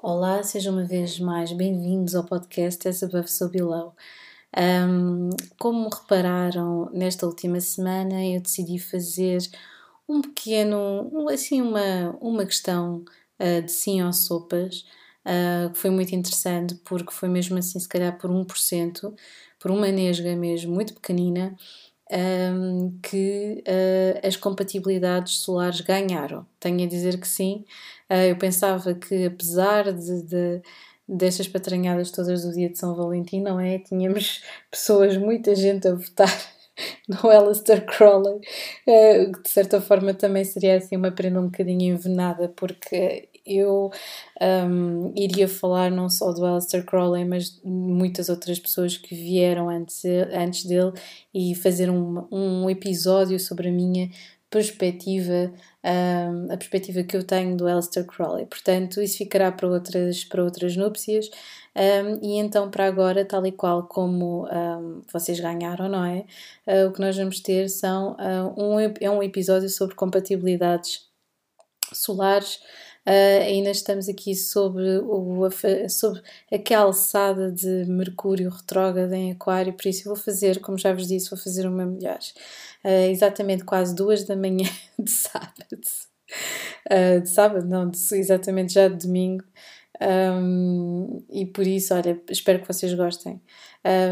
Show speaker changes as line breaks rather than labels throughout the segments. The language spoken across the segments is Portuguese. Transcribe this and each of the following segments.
Olá, sejam uma vez mais bem-vindos ao podcast As Above So Below. Um, como repararam, nesta última semana eu decidi fazer um pequeno, assim, uma, uma questão uh, de sim ou sopas, uh, que foi muito interessante porque foi mesmo assim, se calhar por 1%, por uma nesga mesmo, muito pequenina, um, que uh, as compatibilidades solares ganharam. Tenho a dizer que sim. Uh, eu pensava que, apesar de, de destas patranhadas todas do dia de São Valentim, não é? Tínhamos pessoas, muita gente a votar no Alistair Crowley, uh, que de certa forma também seria assim uma prenda um bocadinho envenenada, porque eu um, iria falar não só do Alistair Crowley, mas de muitas outras pessoas que vieram antes, antes dele e fazer um, um episódio sobre a minha perspectiva, um, a perspectiva que eu tenho do Alistair Crowley. Portanto, isso ficará para outras, para outras núpcias. Um, e então, para agora, tal e qual como um, vocês ganharam, não é? Uh, o que nós vamos ter são uh, um, é um episódio sobre compatibilidades solares Uh, ainda estamos aqui sobre, o, sobre aquela alçada de Mercúrio retrógrado em Aquário, por isso eu vou fazer, como já vos disse, vou fazer uma melhor. Uh, exatamente quase duas da manhã de sábado. Uh, de sábado, não, de, exatamente já de domingo. Um, e por isso, olha, espero que vocês gostem.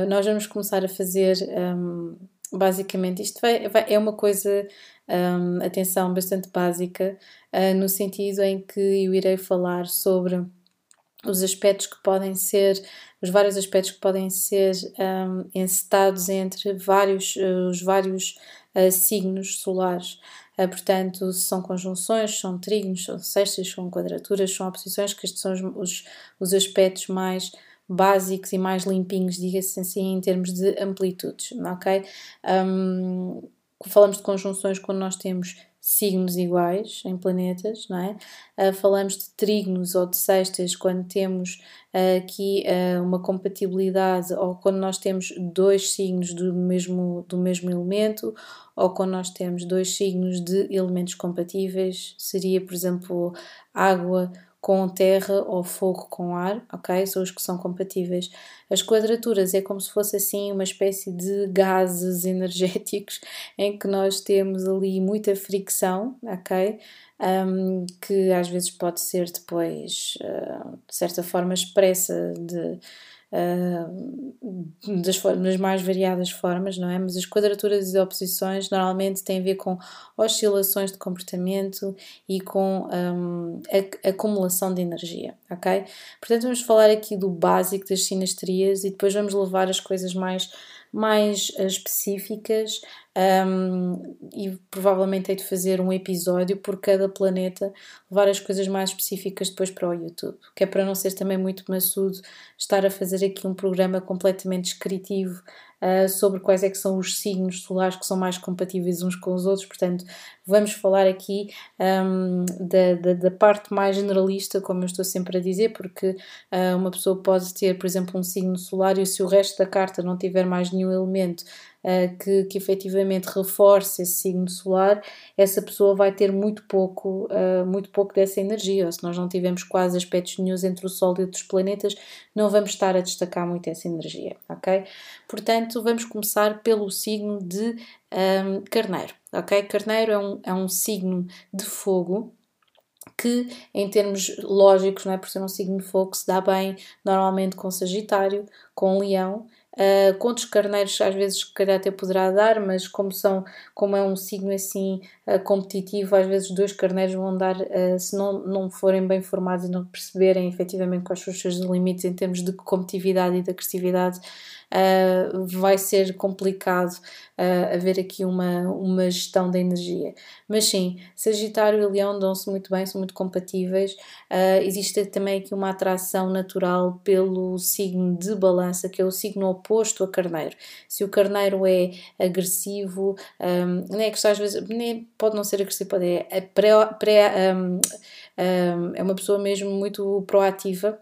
nós vamos começar a fazer. Um, basicamente, isto vai, vai, é uma coisa, um, atenção, bastante básica, uh, no sentido em que eu irei falar sobre os aspectos que podem ser, os vários aspectos que podem ser um, encetados entre vários, uh, os vários uh, signos solares. Uh, portanto, são conjunções, são trígonos, são sextas, são quadraturas, são oposições, que estes são os, os aspectos mais básicos e mais limpinhos, diga-se assim, em termos de amplitudes, ok? Um, falamos de conjunções quando nós temos signos iguais em planetas, não é? Uh, falamos de trígonos ou de sextas quando temos uh, aqui uh, uma compatibilidade ou quando nós temos dois signos do mesmo, do mesmo elemento ou quando nós temos dois signos de elementos compatíveis, seria, por exemplo, água com terra ou fogo com ar, ok? São os que são compatíveis. As quadraturas é como se fosse assim uma espécie de gases energéticos em que nós temos ali muita fricção, ok? Um, que às vezes pode ser depois, uh, de certa forma, expressa de uh, das, das, mais variadas formas, não é? Mas as quadraturas e oposições normalmente têm a ver com oscilações de comportamento e com um, a, a acumulação de energia, ok? Portanto, vamos falar aqui do básico das sinastrias e depois vamos levar as coisas mais mais uh, específicas um, e provavelmente hei de fazer um episódio por cada planeta, levar as coisas mais específicas depois para o YouTube, que é para não ser também muito maçudo estar a fazer aqui um programa completamente descritivo uh, sobre quais é que são os signos solares que são mais compatíveis uns com os outros, portanto vamos falar aqui um, da, da, da, parte mais generalista, como eu estou sempre a dizer, porque uh, uma pessoa pode ter, por exemplo, um signo solar e se o resto da carta não tiver mais nenhum elemento uh, que, que efetivamente reforce esse signo solar, essa pessoa vai ter muito pouco, uh, muito pouco dessa energia. Ou se nós não tivermos quase aspectos nenhums entre o Sol e outros planetas, não vamos estar a destacar muito essa energia, ok? Portanto, vamos começar pelo signo de um, ehm, Carneiro, ok? Carneiro é um, é um signo de fogo que, em termos lógicos, não é por ser um signo de fogo, se dá bem normalmente com Sagitário, com Leão Uh, contos carneiros às vezes se calhar até poderá dar, mas como são, como é um signo assim uh, competitivo, às vezes dois carneiros vão dar, uh, se não, não forem bem formados e não perceberem efetivamente quais são os seus limites em termos de competitividade e de agressividade, uh, vai ser complicado uh, haver aqui uma, uma gestão da energia. Mas sim, Sagitário e Leão dão-se muito bem, são muito compatíveis. Uh, existe também aqui uma atração natural pelo signo de balança, que é o signo oposto a Carneiro. Se o Carneiro é agressivo, um, não é que às vezes nem, pode não ser agressivo, pode é, é, pré, pré um, um, é uma pessoa mesmo muito proativa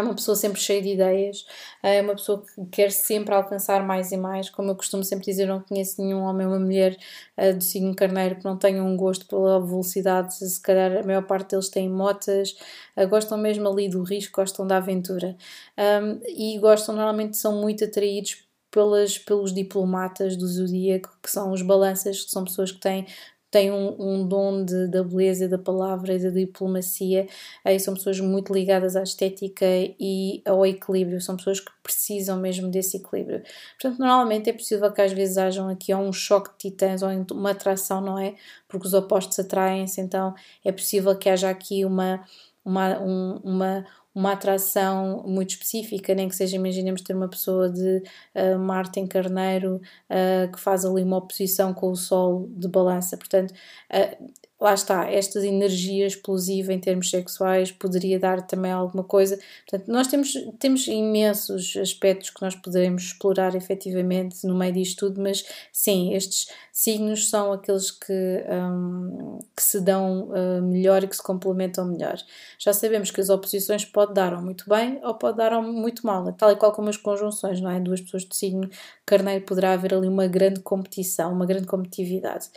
é uma pessoa sempre cheia de ideias, é uma pessoa que quer sempre alcançar mais e mais. Como eu costumo sempre dizer, não conheço nenhum homem ou mulher uh, do signo carneiro que não tenha um gosto pela velocidade. Se calhar a maior parte deles têm motas, uh, gostam mesmo ali do risco, gostam da aventura um, e gostam, normalmente, são muito atraídos pelas, pelos diplomatas do zodíaco, que são os balanças, que são pessoas que têm têm um, um dom de, da beleza, da palavra da diplomacia. Aí são pessoas muito ligadas à estética e ao equilíbrio, são pessoas que precisam mesmo desse equilíbrio. Portanto, normalmente é possível que às vezes hajam aqui um choque de titãs ou uma atração, não é? Porque os opostos atraem-se, então é possível que haja aqui uma, uma, um, uma, uma atração muito específica, nem que seja, imaginemos ter uma pessoa de uh, Marte em Carneiro uh, que faz ali uma oposição com o Sol de balança. Portanto, uh, lá está, estas energias explosivas em termos sexuais poderia dar também alguma coisa. Portanto, nós temos, temos imensos aspectos que nós poderemos explorar efetivamente no meio disto tudo, mas sim, estes signos são aqueles que, um, que se dão uh, melhor e que se complementam melhor. Já sabemos que as oposições pode dar ou muito bem ou pode dar ou muito mal, tal e qual como as conjunções, não é? Duas pessoas de signo carneiro poderá haver ali uma grande competição, uma grande competitividade.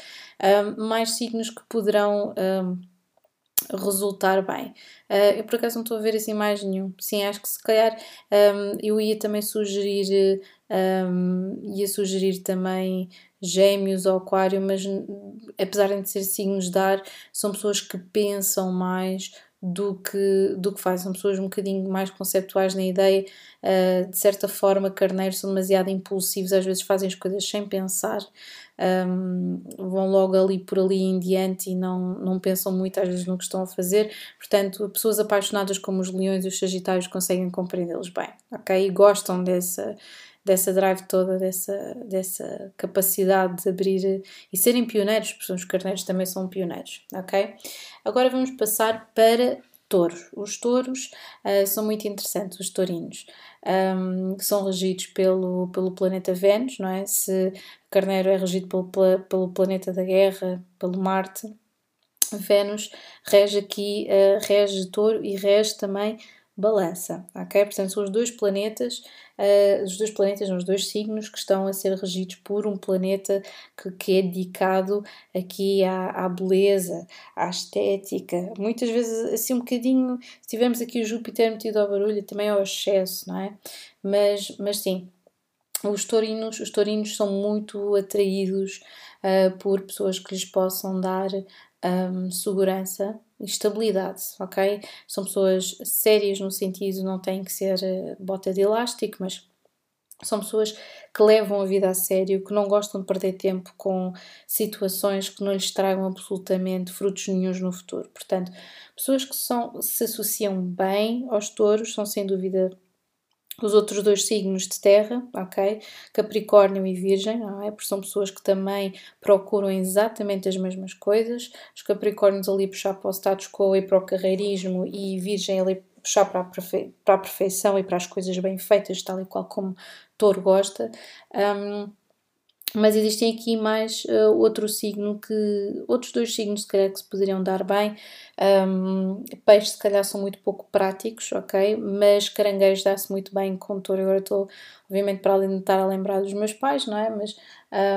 Mais signos que poderão um, resultar bem. Uh, eu por acaso não estou a ver assim mais nenhum. Sim, acho que se calhar um, eu ia também sugerir, ia sugerir também gêmeos ou aquário, mas apesar de ser signos de ar, são pessoas que pensam mais do que, do que fazem. São pessoas um bocadinho mais conceptuais na ideia. Uh, de certa forma, carneiros são demasiado impulsivos, às vezes fazem as coisas sem pensar, um, vão logo ali por ali em diante e não, não pensam muito às vezes no que estão a fazer. Portanto, pessoas apaixonadas como os leões e os sagitários conseguem compreendê-los bem, ok? E gostam dessa dessa drive toda, dessa, dessa capacidade de abrir e serem pioneiros, porque os carneiros também são pioneiros, ok? Agora vamos passar para touros. Os touros uh, são muito interessantes, os tourinhos, um, que são regidos pelo, pelo planeta Vênus, não é? Se Carneiro é regido pelo, pelo planeta da guerra, pelo Marte, Vênus rege aqui, uh, rege touro e rege também balança, ok? Portanto, são os dois planetas, uh, os dois planetas, os dois signos que estão a ser regidos por um planeta que, que é dedicado aqui à, à, beleza, à estética. Muitas vezes, assim, um bocadinho, se tivermos aqui o Júpiter metido ao barulho, também ao excesso, não é? Mas, mas sim, os taurinos, os taurinos são muito atraídos uh, por pessoas que lhes possam dar um, segurança estabilidade, ok? São pessoas sérias no sentido, não têm que ser eh, bota de elástico, mas são pessoas que levam a vida a sério, que não gostam de perder tempo com situações que não lhes tragam absolutamente frutos nenhums no futuro. Portanto, pessoas que são, se associam bem aos touros são sem dúvida os outros dois signos de terra, ok? Capricórnio e Virgem, não é? Porque são pessoas que também procuram exatamente as mesmas coisas. Os Capricórnios ali puxar para o status quo e para o carreirismo e Virgem ali puxar para a, perfe para a perfeição e para as coisas bem feitas, tal e qual como Touro gosta. Um, mas existem aqui mais uh, outro signo que. outros dois signos, se calhar, que se poderiam dar bem. Um, peixes, se calhar, são muito pouco práticos, ok? Mas caranguejos dá-se muito bem com touro. Agora estou, obviamente, para além de estar a lembrar dos meus pais, não é? Mas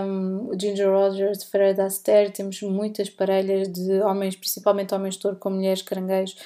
um, Ginger Rogers, da Aster, temos muitas parelhas de homens, principalmente homens touro com mulheres caranguejos.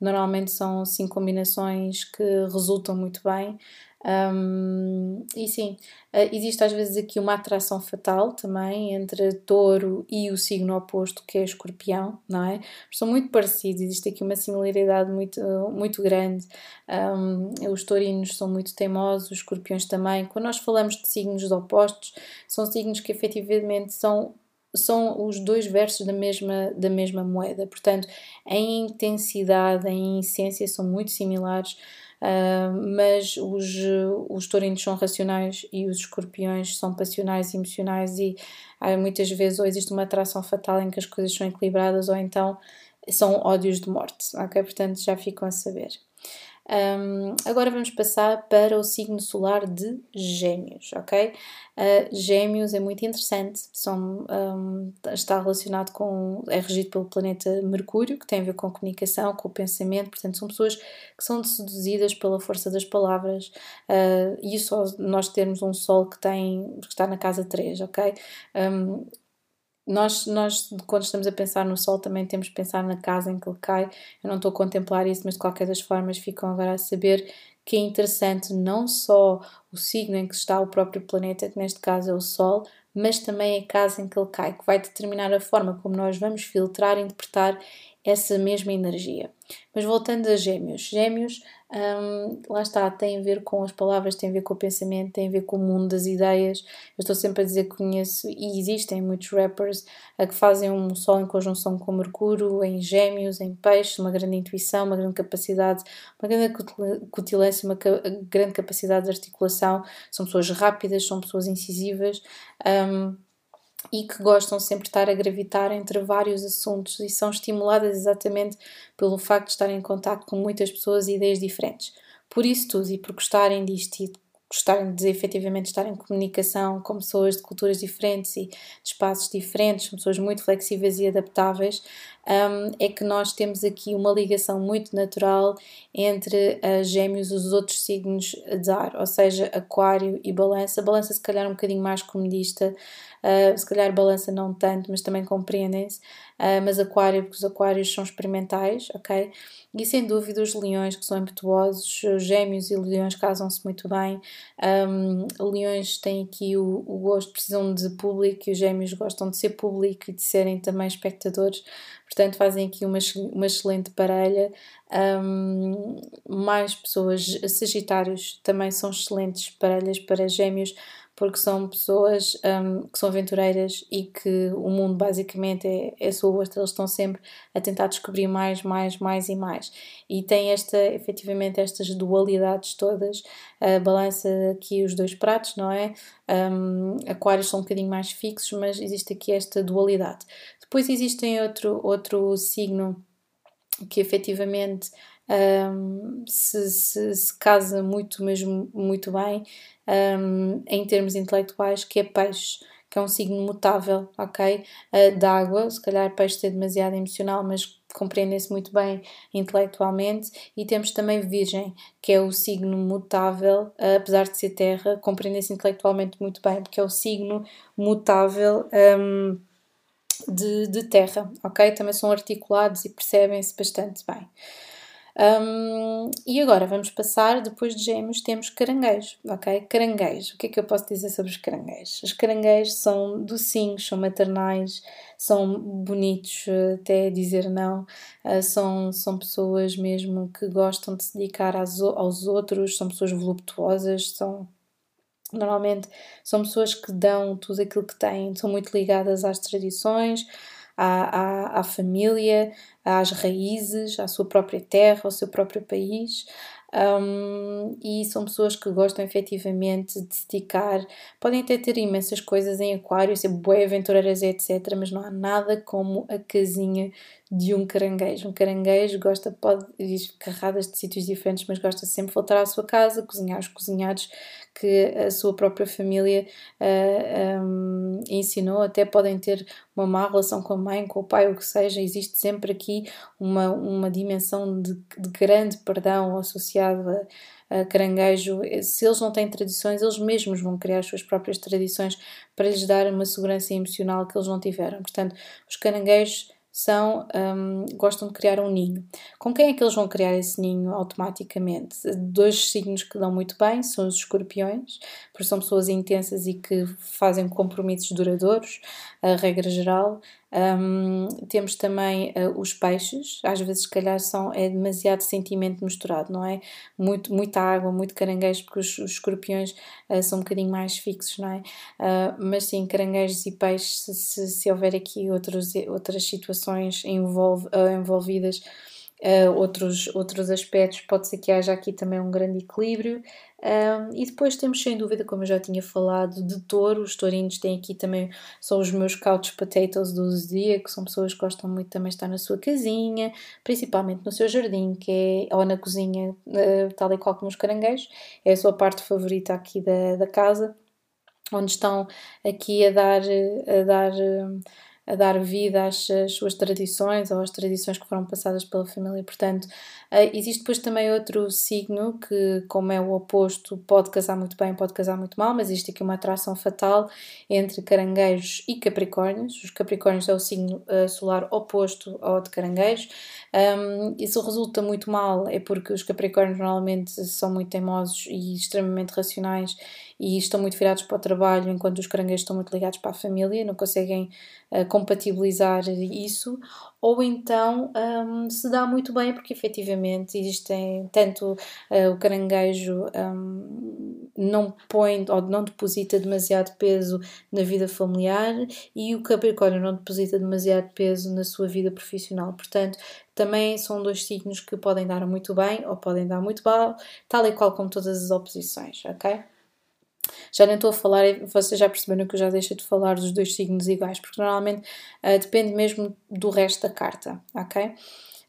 Normalmente são assim combinações que resultam muito bem. Um, e sim, uh, existe às vezes aqui uma atração fatal também entre touro e o signo oposto que é escorpião, não é? São muito parecidos, existe aqui uma similaridade muito, muito grande. Um, os taurinos são muito teimosos, os escorpiões também. Quando nós falamos de signos opostos, são signos que efetivamente são são os dois versos da mesma, da mesma moeda. Portanto, em intensidade, em essência, são muito similares. Uh, mas os, os taurinos são racionais e os escorpiões são passionais e emocionais e uh, muitas vezes ou existe uma atração fatal em que as coisas são equilibradas ou então são ódios de morte, ok? Portanto já ficam a saber. Um, agora vamos passar para o signo solar de Gêmeos, ok? Uh, gêmeos é muito interessante, são, um, está relacionado com, é regido pelo planeta Mercúrio, que tem a ver com comunicação, com o pensamento, portanto, são pessoas que são seduzidas pela força das palavras, uh, e isso nós termos um Sol que, tem, que está na casa 3, ok? Um, nós, nós, quando estamos a pensar no Sol, também temos que pensar na casa em que ele cai. Eu não estou a contemplar isso, mas de qualquer das formas ficam agora a saber que é interessante não só o signo em que está o próprio planeta, que neste caso é o Sol, mas também a casa em que ele cai, que vai determinar a forma como nós vamos filtrar e interpretar essa mesma energia. Mas voltando a Gêmeos, Gêmeos um, lá está, tem a ver com as palavras, tem a ver com o pensamento, tem a ver com o mundo das ideias. Eu estou sempre a dizer que conheço, e existem muitos rappers a que fazem um sol em conjunção com Mercúrio, em Gêmeos, em Peixe, uma grande intuição, uma grande capacidade, uma grande cutilância, uma grande capacidade de articulação. São pessoas rápidas, são pessoas incisivas. Um, e que gostam sempre de estar a gravitar entre vários assuntos e são estimuladas exatamente pelo facto de estarem em contato com muitas pessoas e ideias diferentes. Por isso tudo e por gostarem disto e gostarem de efetivamente estar em comunicação com pessoas de culturas diferentes e de espaços diferentes, pessoas muito flexíveis e adaptáveis, um, é que nós temos aqui uma ligação muito natural entre uh, gêmeos e os outros signos de ar, ou seja, aquário e balança. Balança se calhar um bocadinho mais comedista, uh, se calhar balança não tanto, mas também compreendem-se, uh, mas aquário, porque os aquários são experimentais, ok? E sem dúvida os leões que são impetuosos, gêmeos e leões casam-se muito bem. Um, leões têm aqui o, o gosto, precisam de público e os gêmeos gostam de ser público e de serem também espectadores. Portanto, fazem aqui uma, uma excelente parelha. Um, mais pessoas, Sagitários também são excelentes parelhas para Gêmeos, porque são pessoas um, que são aventureiras e que o mundo basicamente é, é sua eles estão sempre a tentar descobrir mais, mais, mais e mais. E tem esta, efetivamente, estas dualidades todas, balança aqui os dois pratos, não é? Um, aquários são um bocadinho mais fixos, mas existe aqui esta dualidade. Depois existem outro, outro signo que efetivamente um, se, se, se, casa muito, mesmo muito bem um, em termos intelectuais, que é peixe, que é um signo mutável, ok? Uh, água, se calhar peixe é demasiado emocional, mas compreendem-se muito bem intelectualmente. E temos também Virgem, que é o signo mutável, uh, apesar de ser terra, compreendem-se intelectualmente muito bem, porque é o signo mutável. Um, de, de terra, ok? Também são articulados e percebem-se bastante bem. Um, e agora vamos passar, depois de gêmeos, temos caranguejo, ok? Caranguejo, o que é que eu posso dizer sobre os caranguejos? Os caranguejos são docinhos, são maternais, são bonitos, até dizer não, uh, são, são pessoas mesmo que gostam de se dedicar aos outros, são pessoas voluptuosas, são normalmente são pessoas que dão tudo aquilo que têm, são muito ligadas às tradições, à, à, à família, às raízes, à sua própria terra, ao seu próprio país. Um, e são pessoas que gostam efetivamente de se dedicar. Podem até ter imensas coisas em aquário, ser boé aventureiras, etc. Mas não há nada como a casinha de um caranguejo. Um caranguejo gosta, pode ir carradas de sítios diferentes, mas gosta sempre de voltar à sua casa, cozinhar os cozinhados que a sua própria família uh, ah, um, ensinou. Até podem ter uma má relação com a mãe, com o pai, o que seja. Existe sempre aqui uma, uma dimensão de, de grande perdão associada a caranguejo, se eles não têm tradições, eles mesmos vão criar as suas próprias tradições para lhes dar uma segurança emocional que eles não tiveram. Portanto, os caranguejos são, um, gostam de criar um ninho. Com quem é que eles vão criar esse ninho automaticamente? Dois signos que dão muito bem são os escorpiões, porque são pessoas intensas e que fazem compromissos duradouros, a regra geral. Um, temos também uh, os peixes, às vezes, se calhar, são, é demasiado sentimento misturado, não é? Muito, muita água, muito caranguejo, porque os, os escorpiões uh, são um bocadinho mais fixos, não é? Uh, mas sim, caranguejos e peixes, se, se, se houver aqui outros, outras situações envolve, envolvidas, outros, outros aspectos, pode ser que haja aqui também um grande equilíbrio. Um, e depois temos, sem dúvida, como eu já tinha falado, de touro. Os tourinhos têm aqui também, são os meus couch potatoes do dia, que são pessoas que gostam muito também estar na sua casinha, principalmente no seu jardim, que é, ou na cozinha, uh, tal e qual como os caranguejos. É a sua parte favorita aqui da, da casa, onde estão aqui a dar, a dar a dar vida às, às, suas tradições ou às tradições que foram passadas pela família. Portanto, uh, existe depois também outro signo que, como é o oposto, pode casar muito bem, pode casar muito mal, mas existe aqui uma atração fatal entre caranguejos e capricórnios. Os capricórnios é o signo uh, solar oposto ao de caranguejos. Um, isso resulta muito mal, é porque os capricórnios normalmente são muito teimosos e extremamente racionais e estão muito virados para o trabalho, enquanto os caranguejos estão muito ligados para a família, não conseguem uh, compatibilizar isso, ou então um, se dá muito bem porque efetivamente existem tanto uh, o caranguejo um, não põe ou não deposita demasiado peso na vida familiar e o capricórnio não deposita demasiado peso na sua vida profissional, portanto também são dois signos que podem dar muito bem ou podem dar muito mal, tal e qual como todas as oposições, ok? Já nem estou a falar, vocês já perceberam que eu já deixei de falar dos dois signos iguais, porque normalmente uh, depende mesmo do resto da carta, ok?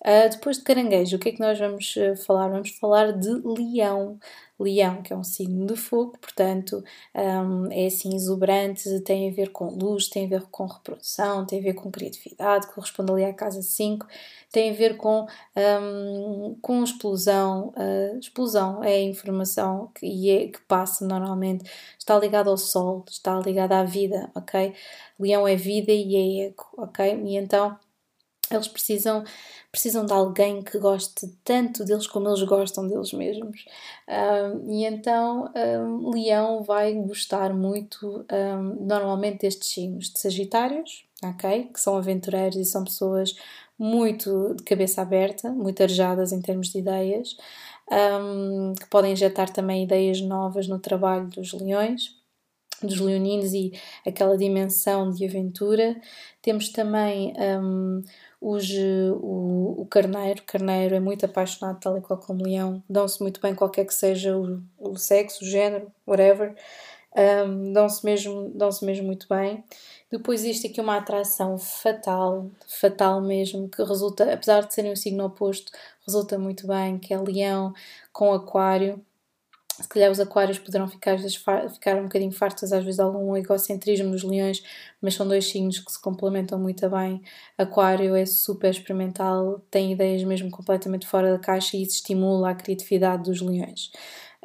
Uh, depois de caranguejo, o que é que nós vamos uh, falar? Vamos falar de leão. Leão, que é um signo de fogo, portanto, um, é assim exuberante, tem a ver com luz, tem a ver com reprodução, tem a ver com criatividade, corresponde ali à casa 5, tem a ver com, um, com explosão. Uh, explosão é a informação que, é, que passa normalmente, está ligada ao sol, está ligada à vida, ok? Leão é vida e é ego, ok? E então eles precisam precisam de alguém que goste tanto deles como eles gostam deles mesmos. Um, e então um, Leão vai gostar muito um, normalmente destes signos de Sagitários, ok? Que são aventureiros e são pessoas muito de cabeça aberta, muito arejadas em termos de ideias, que podem injetar também ideias novas no trabalho dos leões dos leoninos e aquela dimensão de aventura. Temos também um, os, o, o carneiro. Carneiro é muito apaixonado, tal e qual como leão. Dão-se muito bem, qualquer que seja o, o sexo, o género, whatever. Um, dão-se mesmo, dão mesmo muito bem. Depois existe aqui uma atração fatal, fatal mesmo, que resulta, apesar de serem o signo oposto, resulta muito bem, que é leão com aquário se calhar os aquários poderão ficar, ficar um bocadinho fartos, às vezes, de algum egocentrismo nos leões, mas são dois signos que se complementam muito bem. Aquário é super experimental, tem ideias mesmo completamente fora da caixa e isso estimula a criatividade dos leões.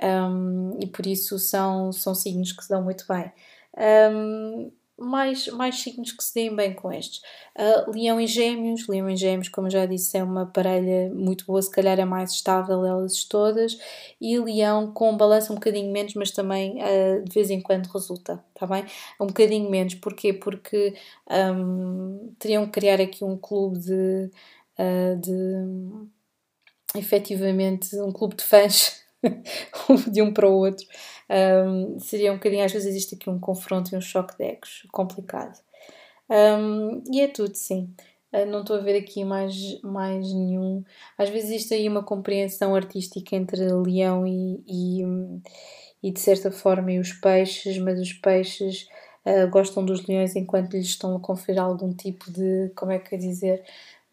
Um, e por isso são, são signos que se dão muito bem. Um, mais, mais signos que se deem bem com estes. Uh, leão e Gêmeos, Leão e Gêmeos, como já disse, é uma parelha muito boa, se calhar é mais estável delas todas, e Leão com balança um bocadinho menos, mas também uh, de vez em quando resulta, está bem? Um bocadinho menos, porquê? Porque um, teriam que criar aqui um clube de, uh, de efetivamente um clube de fãs de um para o outro. Um, seria um bocadinho, às vezes existe aqui um confronto e um choque de egos complicado. Um, e é tudo, sim. Uh, não estou a ver aqui mais, mais nenhum. Às vezes existe aí uma compreensão artística entre leão e, e, e de certa forma e os peixes, mas os peixes uh, gostam dos leões enquanto lhes estão a conferir algum tipo de, como é que é dizer,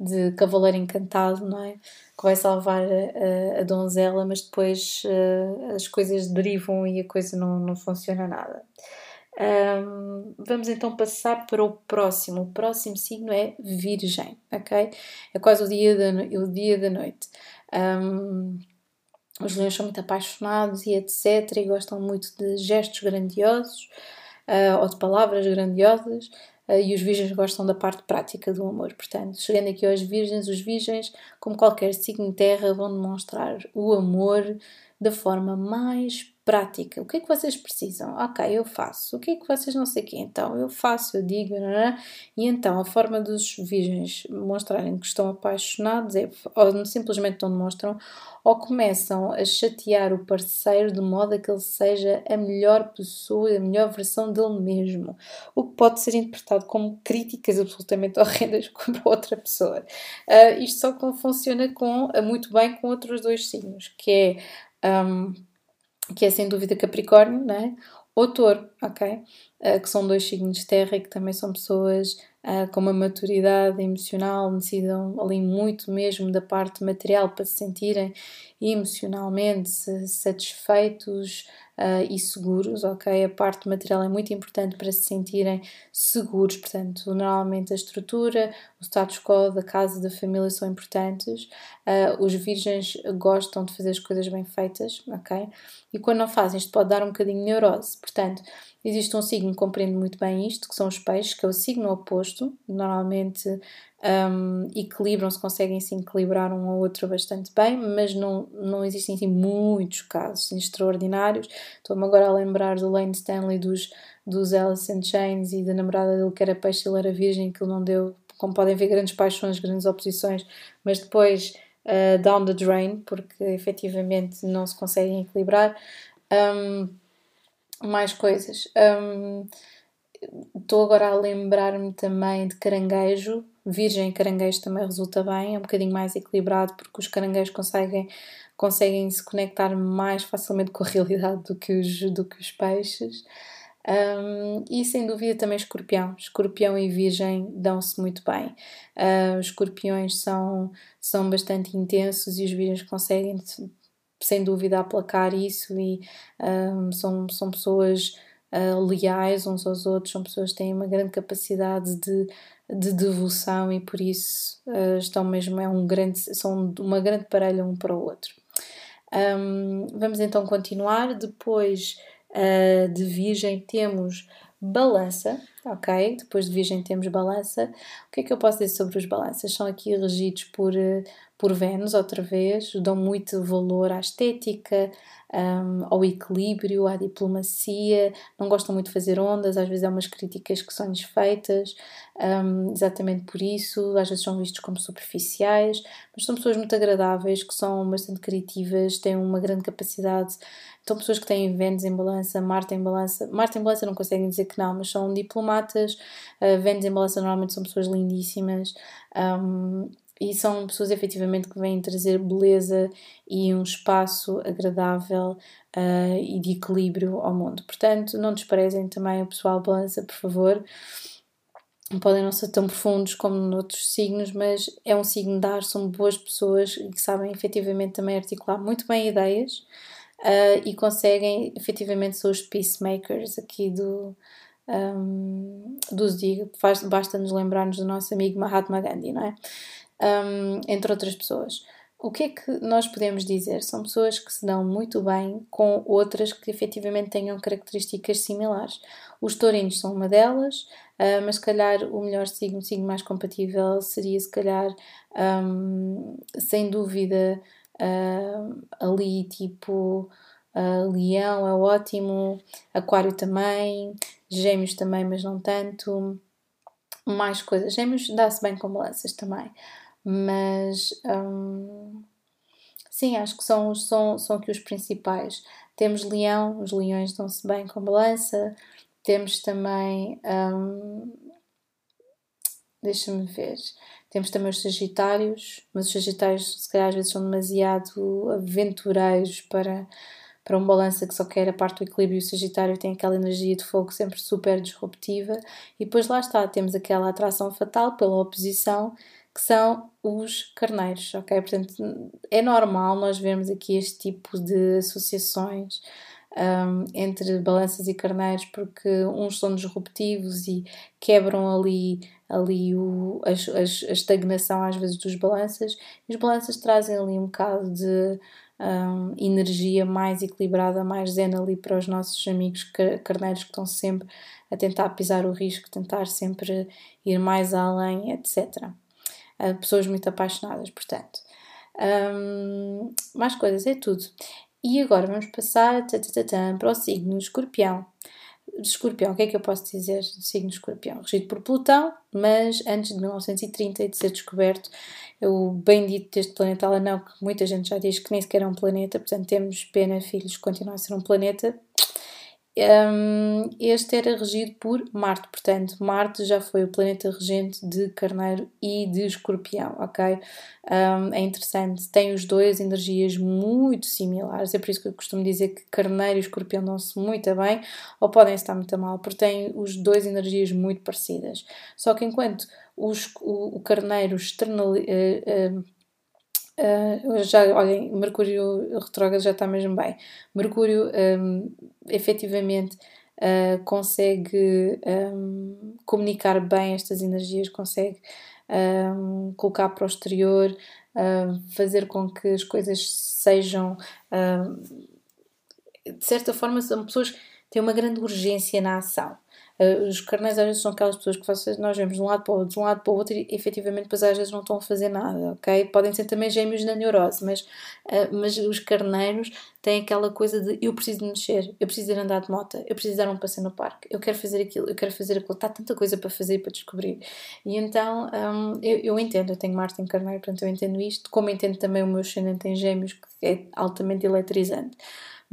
de cavaleiro encantado, não é? Que vai salvar a, a, donzela, mas depois uh, as coisas derivam e a coisa não, não funciona nada. Um, vamos então passar para o próximo. O próximo signo é Virgem, ok? É quase o dia da, o dia da noite. Um, os leões são muito apaixonados e etc. e gostam muito de gestos grandiosos uh, ou de palavras grandiosas. Uh, e os virgens gostam da parte prática do amor. Portanto, chegando aqui aos virgens, os virgens, como qualquer signo terra, vão demonstrar o amor da forma mais prática. O que é que vocês precisam? Ok, eu faço. O que é que vocês não sei o quê? Então, eu faço, eu digo, não é? E então, a forma dos virgens mostrarem que estão apaixonados é, ou simplesmente não demonstram, ou começam a chatear o parceiro de modo a que ele seja a melhor pessoa, a melhor versão dele mesmo. O que pode ser interpretado como críticas absolutamente horrendas contra outra pessoa. Uh, isto só funciona com, muito bem com outros dois signos, que é, um, que é sem dúvida Capricórnio, não é? ou Touro, ok? Uh, que são dois signos de terra e que também são pessoas uh, com uma maturidade emocional, necessitam ali muito mesmo da parte material para se sentirem emocionalmente satisfeitos uh, e seguros, ok? A parte material é muito importante para se sentirem seguros, portanto, normalmente a estrutura, o status quo da casa, da família são importantes. Uh, os virgens gostam de fazer as coisas bem feitas, ok? E quando não fazem, isto pode dar um bocadinho de neurose, portanto, Existe um signo que compreende muito bem isto, que são os peixes, que é o signo oposto. Normalmente um, equilibram-se, conseguem se equilibrar um ao outro bastante bem, mas não, não existem assim, muitos casos extraordinários. Estou-me agora a lembrar do Lane Stanley, dos, dos Alice in Chains e da namorada dele que era peixe ele era virgem, que ele não deu, como podem ver, grandes paixões, grandes oposições, mas depois uh, down the drain, porque efetivamente não se conseguem equilibrar. Um, mais coisas. Estou um, agora a lembrar-me também de caranguejo. Virgem caranguejo também resulta bem, é um bocadinho mais equilibrado porque os caranguejos conseguem, conseguem se conectar mais facilmente com a realidade do que os, do que os peixes. Um, e sem dúvida também escorpião. Escorpião e virgem dão-se muito bem. Uh, os escorpiões são, são bastante intensos e os virgens conseguem sem dúvida aplacar isso e um, são, são pessoas uh, leais uns aos outros, são pessoas que têm uma grande capacidade de, de devoção e por isso uh, estão mesmo, é um grande, são uma grande parelha um para o outro. Um, vamos então continuar. Depois uh, de Virgem temos Balança, ok? Depois de Virgem temos Balança. O que é que eu posso dizer sobre os balanças? São aqui regidos por, por Vênus, outra vez, dão muito valor à estética, um, ao equilíbrio, à diplomacia, não gostam muito de fazer ondas, às vezes há umas críticas que são desfeitas, um, exatamente por isso, às vezes são vistos como superficiais, mas são pessoas muito agradáveis, que são bastante criativas, têm uma grande capacidade. Então, pessoas que têm Vênus em balança, Marte em balança, Marte em balança não conseguem dizer que não, mas são diplomatas, uh, Vênus em balança normalmente são pessoas lindíssimas. Um, e são pessoas efetivamente que vêm trazer beleza e um espaço agradável uh, e de equilíbrio ao mundo. Portanto, não desprezem também o pessoal balança, por favor. Podem não ser tão profundos como noutros signos, mas é um signo de ar, são boas pessoas que sabem efetivamente também articular muito bem ideias uh, e conseguem efetivamente ser os peacemakers aqui do, um, do Zodiac. Basta-nos lembrar-nos do nosso amigo Mahatma Gandhi, não é? Um, entre outras pessoas. O que é que nós podemos dizer? São pessoas que se dão muito bem com outras que efetivamente tenham características similares. Os taurinos são uma delas, uh, mas se calhar o melhor signo, o signo mais compatível seria se calhar, um, sem dúvida, uh, ali tipo uh, leão é ótimo, aquário também, gêmeos também, mas não tanto. Mais coisas. Gêmeos dá-se bem com balanças também. Mas hum, sim, acho que são, são, são aqui os principais. Temos leão, os leões dão-se bem com balança. Temos também. Hum, Deixa-me ver. Temos também os Sagitários, mas os Sagitários, se calhar, às vezes são demasiado aventureiros para, para um balança que só quer a parte do equilíbrio. O Sagitário tem aquela energia de fogo sempre super disruptiva. E depois lá está, temos aquela atração fatal pela oposição que são os carneiros, ok? Portanto, é normal nós vermos aqui este tipo de associações um, entre balanças e carneiros, porque uns são disruptivos e quebram ali, ali o, a, a, a estagnação às vezes dos balanças, e os balanças trazem ali um bocado de um, energia mais equilibrada, mais zen ali para os nossos amigos carneiros que estão sempre a tentar pisar o risco, tentar sempre ir mais além, etc pessoas muito apaixonadas, portanto. Um, mais coisas, é tudo. E agora vamos passar para o signo escorpião. Escorpião, o que é que eu posso dizer do signo escorpião? Regido por Plutão, mas antes de 1930 de ser descoberto o bendito deste planeta Alanão, que muita gente já diz que nem sequer é um planeta, portanto temos pena, filhos, continuar a ser um planeta, um, este era regido por Marte, portanto, Marte já foi o planeta regente de Carneiro e de Escorpião, ok? Um, é interessante, tem os dois energias muito similares, é por isso que eu costumo dizer que Carneiro e Escorpião dão-se muito bem ou podem estar muito mal, porque têm os dois energias muito parecidas. Só que enquanto os, o, o Carneiro external, uh, uh, Uh, já, olhem, Mercúrio retrógrado já está mesmo bem. Mercúrio, um, efetivamente, uh, consegue um, comunicar bem estas energias, consegue um, colocar para o exterior, uh, fazer com que as coisas sejam. de certa forma, são pessoas que têm uma grande urgência na ação. Uh, os carneiros às vezes são aquelas pessoas que vocês, nós vemos de um lado para o outro, de um lado para o outro e efetivamente depois às vezes não estão a fazer nada, ok? Podem ser também gêmeos na neurose, mas, uh, mas os carneiros têm aquela coisa de eu preciso de mexer, eu preciso de andar de moto, eu preciso dar um passeio no parque, eu quero fazer aquilo, eu quero fazer aquilo, está tanta coisa para fazer e para descobrir. E então um, eu, eu entendo, eu tenho Marte em carneiro, portanto eu entendo isto, como entendo também o meu ascendente em gêmeos, que é altamente eletrizante.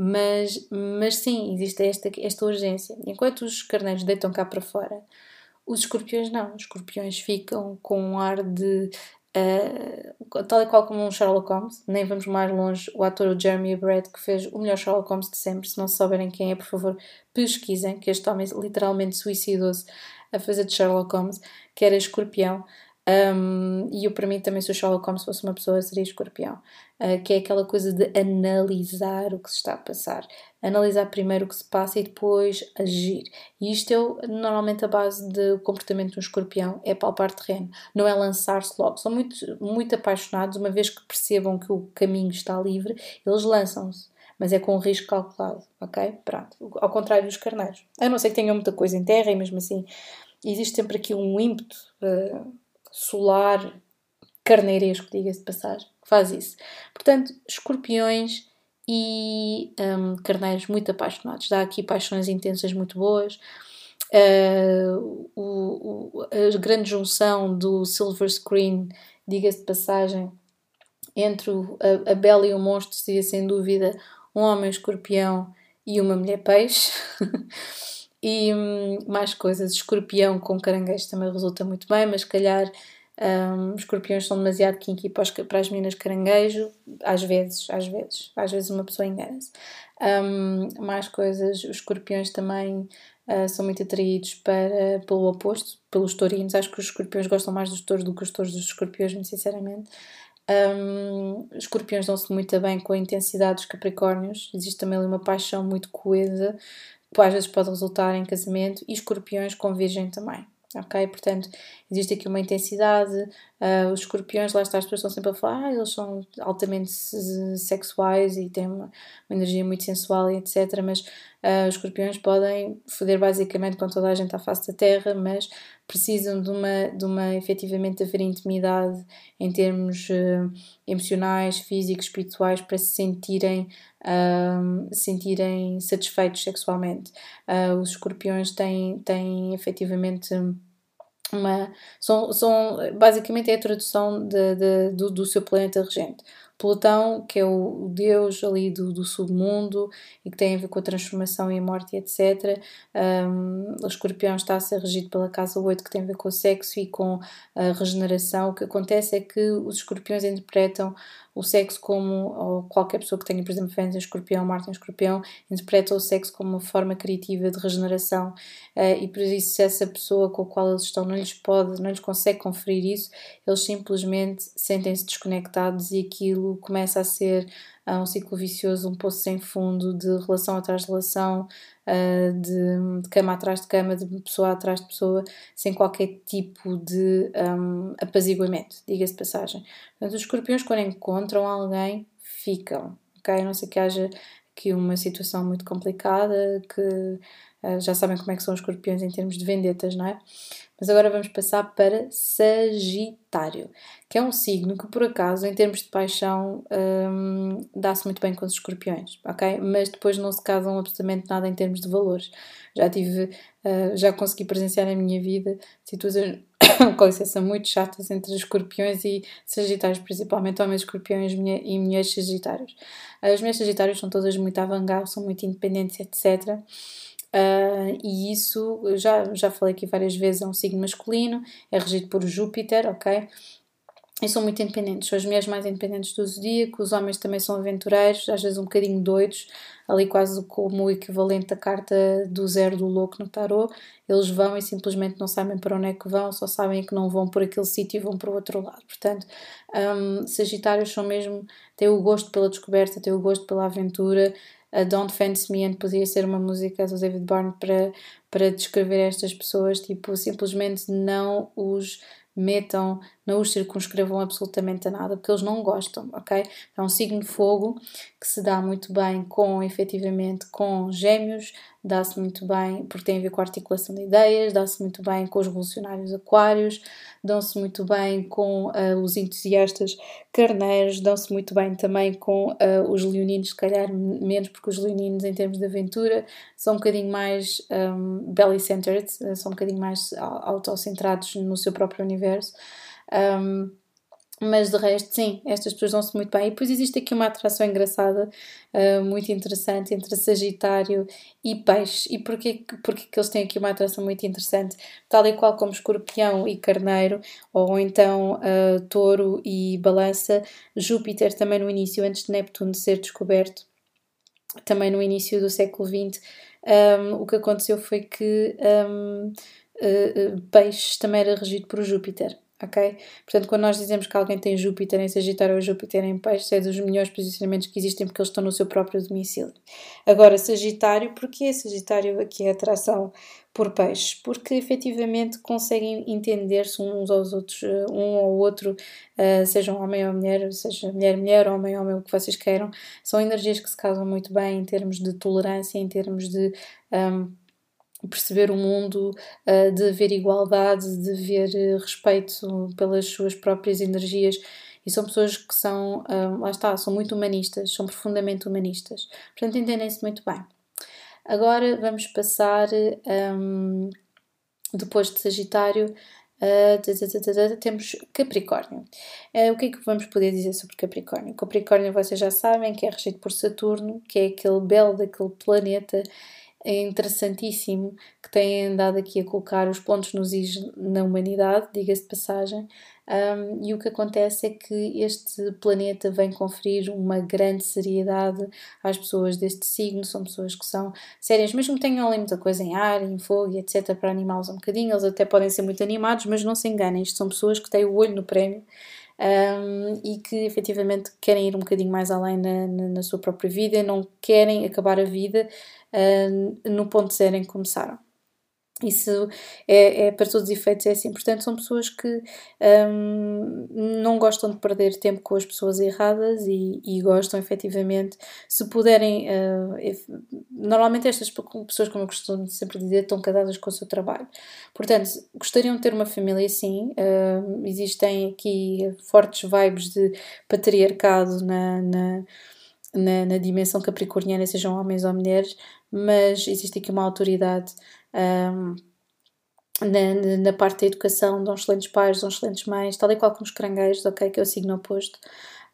Mas, mas sim, existe esta, esta urgência. Enquanto os carneiros deitam cá para fora, os escorpiões não. Os escorpiões ficam com um ar de. Uh, tal e qual como um Sherlock Holmes, nem vamos mais longe. O ator Jeremy Brett, que fez o melhor Sherlock Holmes de sempre. Se não souberem quem é, por favor, pesquisem. Que este homem literalmente suicidou-se a fazer de Sherlock Holmes, que era escorpião. Um, e eu, para mim, também, se o Sherlock Holmes fosse uma pessoa, seria escorpião. Uh, que é aquela coisa de analisar o que se está a passar. Analisar primeiro o que se passa e depois agir. E isto é normalmente a base do comportamento de um escorpião: é palpar terreno, não é lançar-se logo. São muito, muito apaixonados, uma vez que percebam que o caminho está livre, eles lançam-se mas é com um risco calculado, ok? Pronto. Ao contrário dos carneiros. A não ser que tenham muita coisa em terra e mesmo assim existe sempre aqui um ímpeto uh, solar, carneiresco, diga-se de passagem, que faz isso. Portanto, escorpiões e um, carneiros muito apaixonados. Dá aqui paixões intensas muito boas. Uh, o, o, a grande junção do Silver Screen, diga-se de passagem, entre o, a, a Bela e o Monstro seria sem dúvida um homem escorpião e uma mulher peixe. E hum, mais coisas, escorpião com caranguejo também resulta muito bem, mas calhar um, os escorpiões são demasiado kinky para, as meninas caranguejo, às vezes, às vezes, às vezes uma pessoa engana-se. Um, mais coisas, os escorpiões também uh, são muito atraídos para, pelo oposto, pelos taurinos. Acho que os escorpiões gostam mais dos touros do que os touros dos escorpiões, muito sinceramente. Um, escorpiões dão-se muito bem com a intensidade dos capricórnios, existe também ali uma paixão muito coesa que às vezes pode resultar em casamento, e escorpiões com virgem também. Ok? Portanto, existe aqui uma intensidade. Uh, os escorpiões, lá está, as pessoas estão sempre a falar, ah, eles são altamente sexuais e têm uma, uma energia muito sensual e etc. Mas uh, os escorpiões podem foder basicamente com toda a gente à face da terra, mas precisam de uma, de uma efetivamente haver intimidade em termos uh, emocionais, físicos, espirituais para se sentirem uh, sentirem satisfeitos sexualmente. Uh, os escorpiões têm, têm efetivamente uma. São, são, basicamente é a tradução de, de, do, do seu planeta regente. Plutão, que é o deus ali do, do submundo e que tem a ver com a transformação e a morte, etc. Um, o escorpião está a ser regido pela casa 8, que tem a ver com o sexo e com a regeneração. O que acontece é que os escorpiões interpretam o sexo como, qualquer pessoa que tenha, por exemplo, Vênus em escorpião, Marte em escorpião, interpreta o sexo como uma forma criativa de regeneração uh, e por isso se essa pessoa com a qual eles estão não lhes pode, não lhes consegue conferir isso, eles simplesmente sentem-se desconectados e aquilo começa a ser uh, um ciclo vicioso, um poço sem fundo de relação atrás de relação, uh, de, de, cama atrás de cama, de pessoa atrás de pessoa, sem qualquer tipo de um, apaziguamento, diga-se passagem. Portanto, os escorpiões, quando encontram alguém, ficam, ok? A não ser que haja aqui uma situação muito complicada, que uh, já sabem como é que são os escorpiões em termos de vendetas, não é? Mas agora vamos passar para Sagitário, que é um signo que, por acaso, em termos de paixão, hum, dá-se muito bem com os escorpiões, ok? Mas depois não se casam absolutamente nada em termos de valores. Já tive, uh, já consegui presenciar na minha vida situações, com licença, muito chatas entre escorpiões e sagitários, principalmente homens escorpiões e mulheres sagitários. As mulheres sagitários são todas muito avant são muito independentes, etc. Uh, e isso, já, já falei aqui várias vezes, é um signo masculino, é regido por Júpiter, ok? E são muito independentes, são as mulheres mais independentes do zodíaco, os homens também são aventureiros, às vezes um bocadinho doidos, ali quase como o equivalente da carta do zero do louco no tarot. Eles vão e simplesmente não sabem para onde é que vão, só sabem que não vão por aquele sítio e vão para o outro lado. Portanto, um, Sagitários são mesmo, têm o gosto pela descoberta, têm o gosto pela aventura, a Don't Fancy Me and podia ser uma música do David Byrne para, para descrever estas pessoas, tipo, simplesmente não os metam, não os circunscrevam absolutamente a nada, porque eles não gostam, ok? É um signo de fogo que se dá muito bem com, efetivamente, com gêmeos, dá-se muito bem, porque tem a ver com a articulação de ideias, dá-se muito bem com os revolucionários aquários, dão-se muito bem com uh, os entusiastas carneiros, dão-se muito bem também com uh, os leoninos, se calhar menos, porque os leoninos, em termos de aventura, são um bocadinho mais um, belly-centered, são um bocadinho mais autocentrados no seu próprio universo. Um, mas de resto, sim, estas pessoas dão-se muito bem. E depois existe aqui uma atração engraçada, uh, muito interessante, entre Sagitário e Peixe. E porquê, porquê que eles têm aqui uma atração muito interessante? Tal e qual como Escorpião e Carneiro, ou então uh, Touro e Balança, Júpiter também no início, antes de Neptuno ser descoberto, também no início do século XX, um, o que aconteceu foi que um, uh, Peixe também era regido por Júpiter ok? Portanto, quando nós dizemos que alguém tem Júpiter em Sagitário ou Júpiter em Peixe, é dos melhores posicionamentos que existem porque eles estão no seu próprio domicílio. Agora, Sagitário, porquê Sagitário aqui é atração por peixes? Porque efetivamente conseguem entender-se uns aos outros, eh, um ou outro, uh, seja homem ou mulher, seja mulher-mulher, homem-homem, o que vocês queiram, são energias que se casam muito bem em termos de tolerância, em termos de. Um, perceber o mundo, uh, de ver igualdade, de ver uh, respeito pelas suas próprias energias. E são pessoas que são, uh, lá está, são muito humanistas, são profundamente humanistas. Portanto, entendem-se muito bem. Agora vamos passar, um, depois de Sagitário, Uh, temos Capricórnio. Uh, o que é que vamos poder dizer sobre Capricórnio? Capricórnio vocês já sabem que é regido por Saturno, que é aquele belo daquele planeta é interessantíssimo que tem andado aqui a colocar os pontos nos is na humanidade, diga-se de passagem, um, e o que acontece é que este planeta vem conferir uma grande seriedade às pessoas deste signo, são pessoas que são sérias, mesmo que tenham ali muita coisa em ar, em fogo e etc, para animá-los um bocadinho, eles até podem ser muito animados, mas não se enganem, isto são pessoas que têm o olho no prémio um, e que efetivamente querem ir um bocadinho mais além na, na, na sua própria vida, não querem acabar a vida uh, no ponto zero em que começaram. Isso é, é, para todos os efeitos é assim. Portanto, são pessoas que um, não gostam de perder tempo com as pessoas erradas e, e gostam efetivamente, se puderem. Uh, normalmente, estas pessoas, como eu costumo sempre dizer, estão casadas com o seu trabalho. Portanto, gostariam de ter uma família sim. Uh, existem aqui fortes vibes de patriarcado na, na na, na, dimensão capricorniana, sejam homens ou mulheres, mas existe aqui uma autoridade um, na, na, parte da educação, dão excelentes pais, dão excelentes mães, tal e qual como os caranguejos, ok, que é o signo oposto.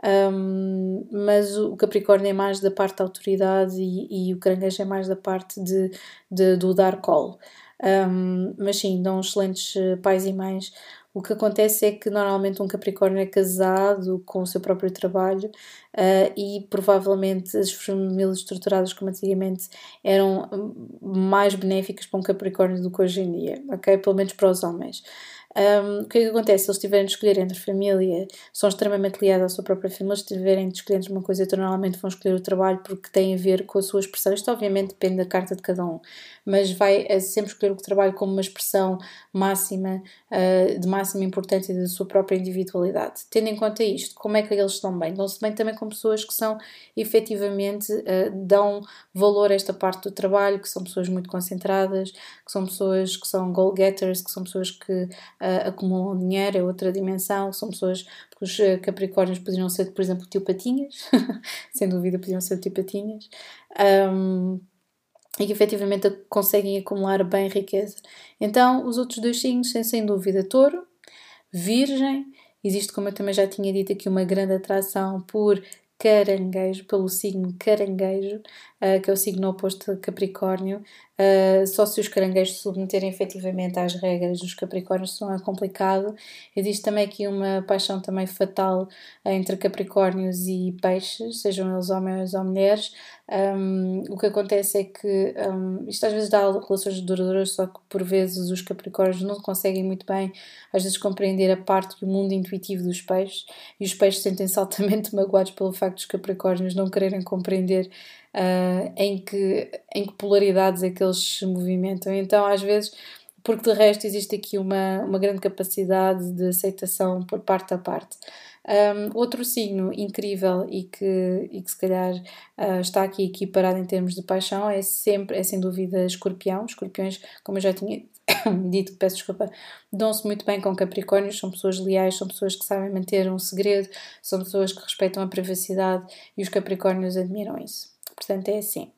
Um, mas o Capricórnio é mais da parte da autoridade e, e o caranguejo é mais da parte de, de do dar colo. Um, mas sim, dão excelentes eh, pais e mães. O que acontece é que normalmente um Capricórnio é casado com o seu próprio trabalho uh, e provavelmente as famílias estruturadas como antigamente eram mais benéficas para um Capricórnio do que hoje em dia, ok? Pelo menos para os homens. Um, o que é que acontece? Se eles tiverem de escolher entre família, são extremamente ligados à sua própria família, se tiverem de escolher entre uma coisa, então normalmente vão escolher o trabalho porque tem a ver com a sua expressão. Isto obviamente depende da carta de cada um, mas vai sempre escolher o trabalho como uma expressão máxima, uh, de máxima importância da sua própria individualidade. Tendo em conta isto, como é que eles estão bem? Dão-se bem também com pessoas que são efetivamente uh, dão valor a esta parte do trabalho, que são pessoas muito concentradas, que são pessoas que são goal-getters, que são pessoas que uh, acumulam dinheiro, é outra dimensão, são pessoas, porque os Capricórnios poderiam ser, por exemplo, tio Patinhas, sem dúvida poderiam ser tio Patinhas. Um, e que efetivamente conseguem acumular bem riqueza. Então, os outros dois signos têm sem dúvida touro, virgem, existe, como eu também já tinha dito aqui, uma grande atração por caranguejo, pelo signo caranguejo, uh, que é o signo oposto a Capricórnio. Uh, só se os caranguejos se submeterem efetivamente às regras dos Capricórnios não é complicado. Existe também aqui uma paixão também fatal uh, entre Capricórnios e peixes, sejam eles homens ou mulheres. Um, o que acontece é que um, isto às vezes dá relações duradouras, só que por vezes os Capricórnios não conseguem muito bem, às vezes, compreender a parte do mundo intuitivo dos peixes e os peixes sentem-se altamente magoados pelo facto dos Capricórnios não quererem compreender uh, em, que, em que polaridades é que eles se movimentam. Então, às vezes, porque de resto existe aqui uma, uma grande capacidade de aceitação por parte a parte. Um, outro signo incrível e que, e que se calhar uh, está aqui equiparado em termos de paixão é sempre, é sem dúvida, escorpião. Escorpiões, como eu já tinha dito, peço desculpa, dão-se muito bem com Capricórnios, são pessoas leais, são pessoas que sabem manter um segredo, são pessoas que respeitam a privacidade e os Capricórnios admiram isso. Portanto, é assim.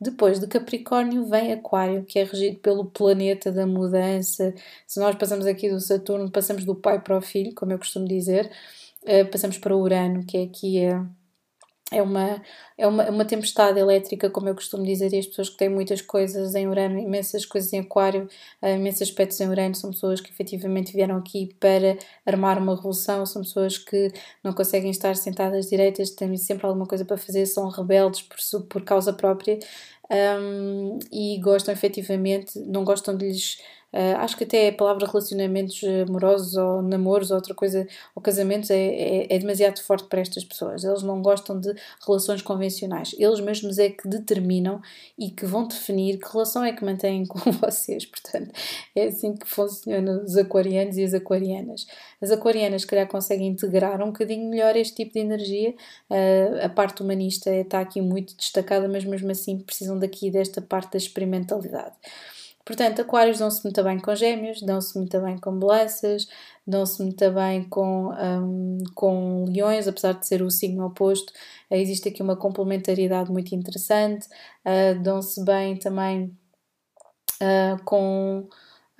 Depois de Capricórnio vem Aquário, que é regido pelo planeta da mudança. Se nós passamos aqui do Saturno, passamos do pai para o filho, como eu costumo dizer, uh, passamos para Urano, que é aqui a. É uma, é uma, uma tempestade elétrica, como eu costumo dizer, e as pessoas que têm muitas coisas em Urano, imensas coisas em Aquário, uh, imensos aspectos em Urano, são pessoas que efetivamente vieram aqui para armar uma revolução, são pessoas que não conseguem estar sentadas direitas, têm sempre alguma coisa para fazer, são rebeldes por, por causa própria um, e gostam efetivamente, não gostam de lhes Uh, acho que até a palavra relacionamentos amorosos ou namoros ou outra coisa, ou casamentos, é, é, é, demasiado forte para estas pessoas. Eles não gostam de relações convencionais. Eles mesmos é que determinam e que vão definir que relação é que mantêm com vocês. Portanto, é assim que funcionam os aquarianos e as aquarianas. As aquarianas, se calhar, conseguem integrar um bocadinho melhor este tipo de energia. Uh, a parte humanista está aqui muito destacada, mas mesmo assim precisam daqui desta parte da experimentalidade. Portanto, aquários dão-se muito bem com gêmeos, dão-se muito bem com balanças, dão-se muito bem com, um, com leões, apesar de ser o signo oposto, uh, existe aqui uma complementaridade muito interessante, uh, dão-se bem também uh, com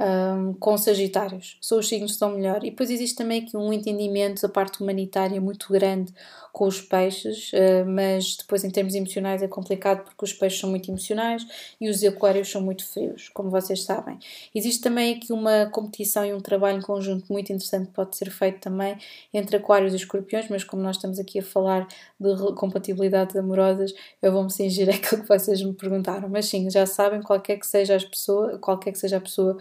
um, com Sagitários. São os signos que estão melhor. E depois existe também aqui um entendimento da parte humanitária muito grande com os peixes, uh, mas depois em termos emocionais é complicado porque os peixes são muito emocionais e os aquários são muito frios, como vocês sabem. Existe também aqui uma competição e um trabalho conjunto muito interessante que pode ser feito também entre aquários e escorpiões, mas como nós estamos aqui a falar de compatibilidades amorosas, eu vou-me cingir aquilo que vocês me perguntaram. Mas sim, já sabem, qualquer que seja as pessoa, qualquer que seja a pessoa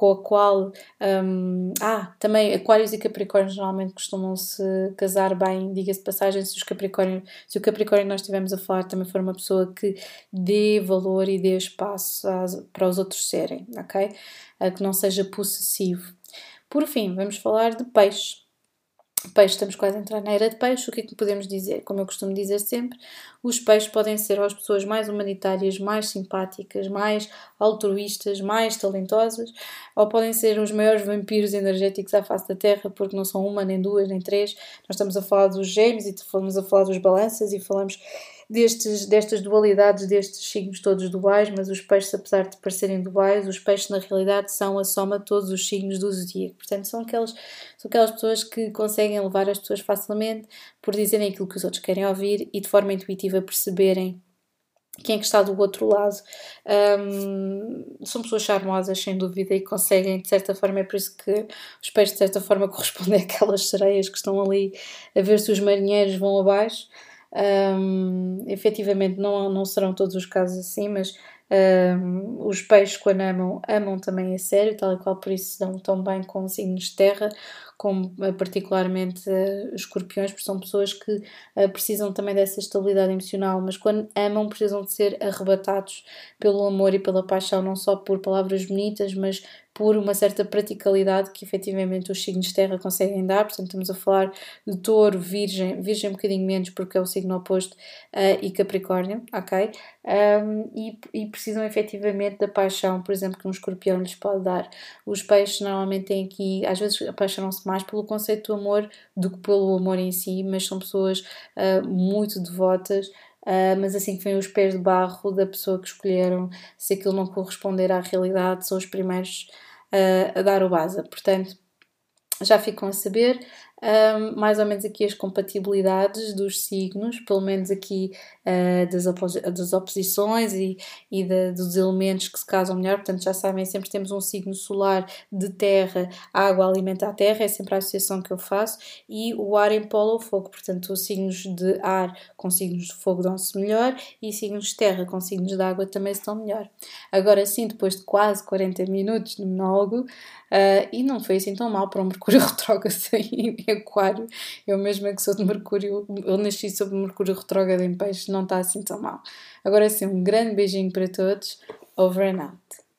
com a qual. Um, ah, também Aquários e Capricórnios normalmente costumam se casar bem, diga-se passagem, se, os Capricórnio, se o Capricórnio nós estivemos a falar também for uma pessoa que dê valor e dê espaço às, para os outros serem, ok? Uh, que não seja possessivo. Por fim, vamos falar de peixes. Peixe, estamos quase a entrar na era de peixe. O que é que podemos dizer? Como eu costumo dizer sempre, os peixes podem ser as pessoas mais humanitárias, mais simpáticas, mais altruístas, mais talentosas, ou podem ser os maiores vampiros energéticos à face da Terra, porque não são uma, nem duas, nem três. Nós estamos a falar dos gêmeos e estamos a falar dos balanças e falamos destes, destas dualidades, destes signos todos duais, mas os peixes, apesar de parecerem duais, os peixes na realidade são a soma de todos os signos do zodíaco. Portanto, são aquelas, são aquelas pessoas que conseguem levar as pessoas facilmente por dizerem aquilo que os outros querem ouvir e de forma intuitiva perceberem quem é que está do outro lado. Um, são pessoas charmosas, sem dúvida, e conseguem, de certa forma, é por isso que os peixes, de certa forma, correspondem àquelas sereias que estão ali a ver se os marinheiros vão abaixo. Um, efetivamente, não, não serão todos os casos assim, mas Um, os peixes, quando amam, amam também a sério, tal e qual por isso se dão tão bem com signos de terra, como uh, particularmente uh, escorpiões, porque são pessoas que uh, precisam também dessa estabilidade emocional, mas quando amam precisam de ser arrebatados pelo amor e pela paixão, não só por palavras bonitas, mas por uma certa praticalidade que efetivamente os signos de terra conseguem dar. Portanto, estamos a falar de touro, virgem, virgem um bocadinho menos porque é o signo oposto, uh, e capricórnio, ok? Um, e, e, precisam efetivamente da paixão, por exemplo, que um escorpião lhes pode dar. Os peixes normalmente têm aqui, às vezes apaixonam-se mais pelo conceito do amor do que pelo amor em si, mas são pessoas uh, muito devotas. Uh, mas assim que vêm os pés de barro da pessoa que escolheram, se aquilo não corresponder à realidade, são os primeiros uh, a dar o base. Portanto, já ficam a saber um, mais ou menos aqui as compatibilidades dos signos, pelo menos aqui uh, das, das oposições e, e dos elementos que se casam melhor. Portanto, já sabem, sempre temos um signo solar de terra, água alimenta a terra, é sempre a associação que eu faço, e o ar em polo ao fogo. Portanto, os signos de ar com signos de fogo dão-se melhor e signos de terra com signos de água também se dão melhor. Agora sim, depois de quase 40 minutos de monólogo, uh, e não foi assim tão mal para um Mercúrio retrógrado Aquário, eu mesma que sou de Mercúrio, eu nasci sob Mercúrio retrógrado em Peixe, não está assim tão mal. Agora sim, um grande beijinho para todos, over and out.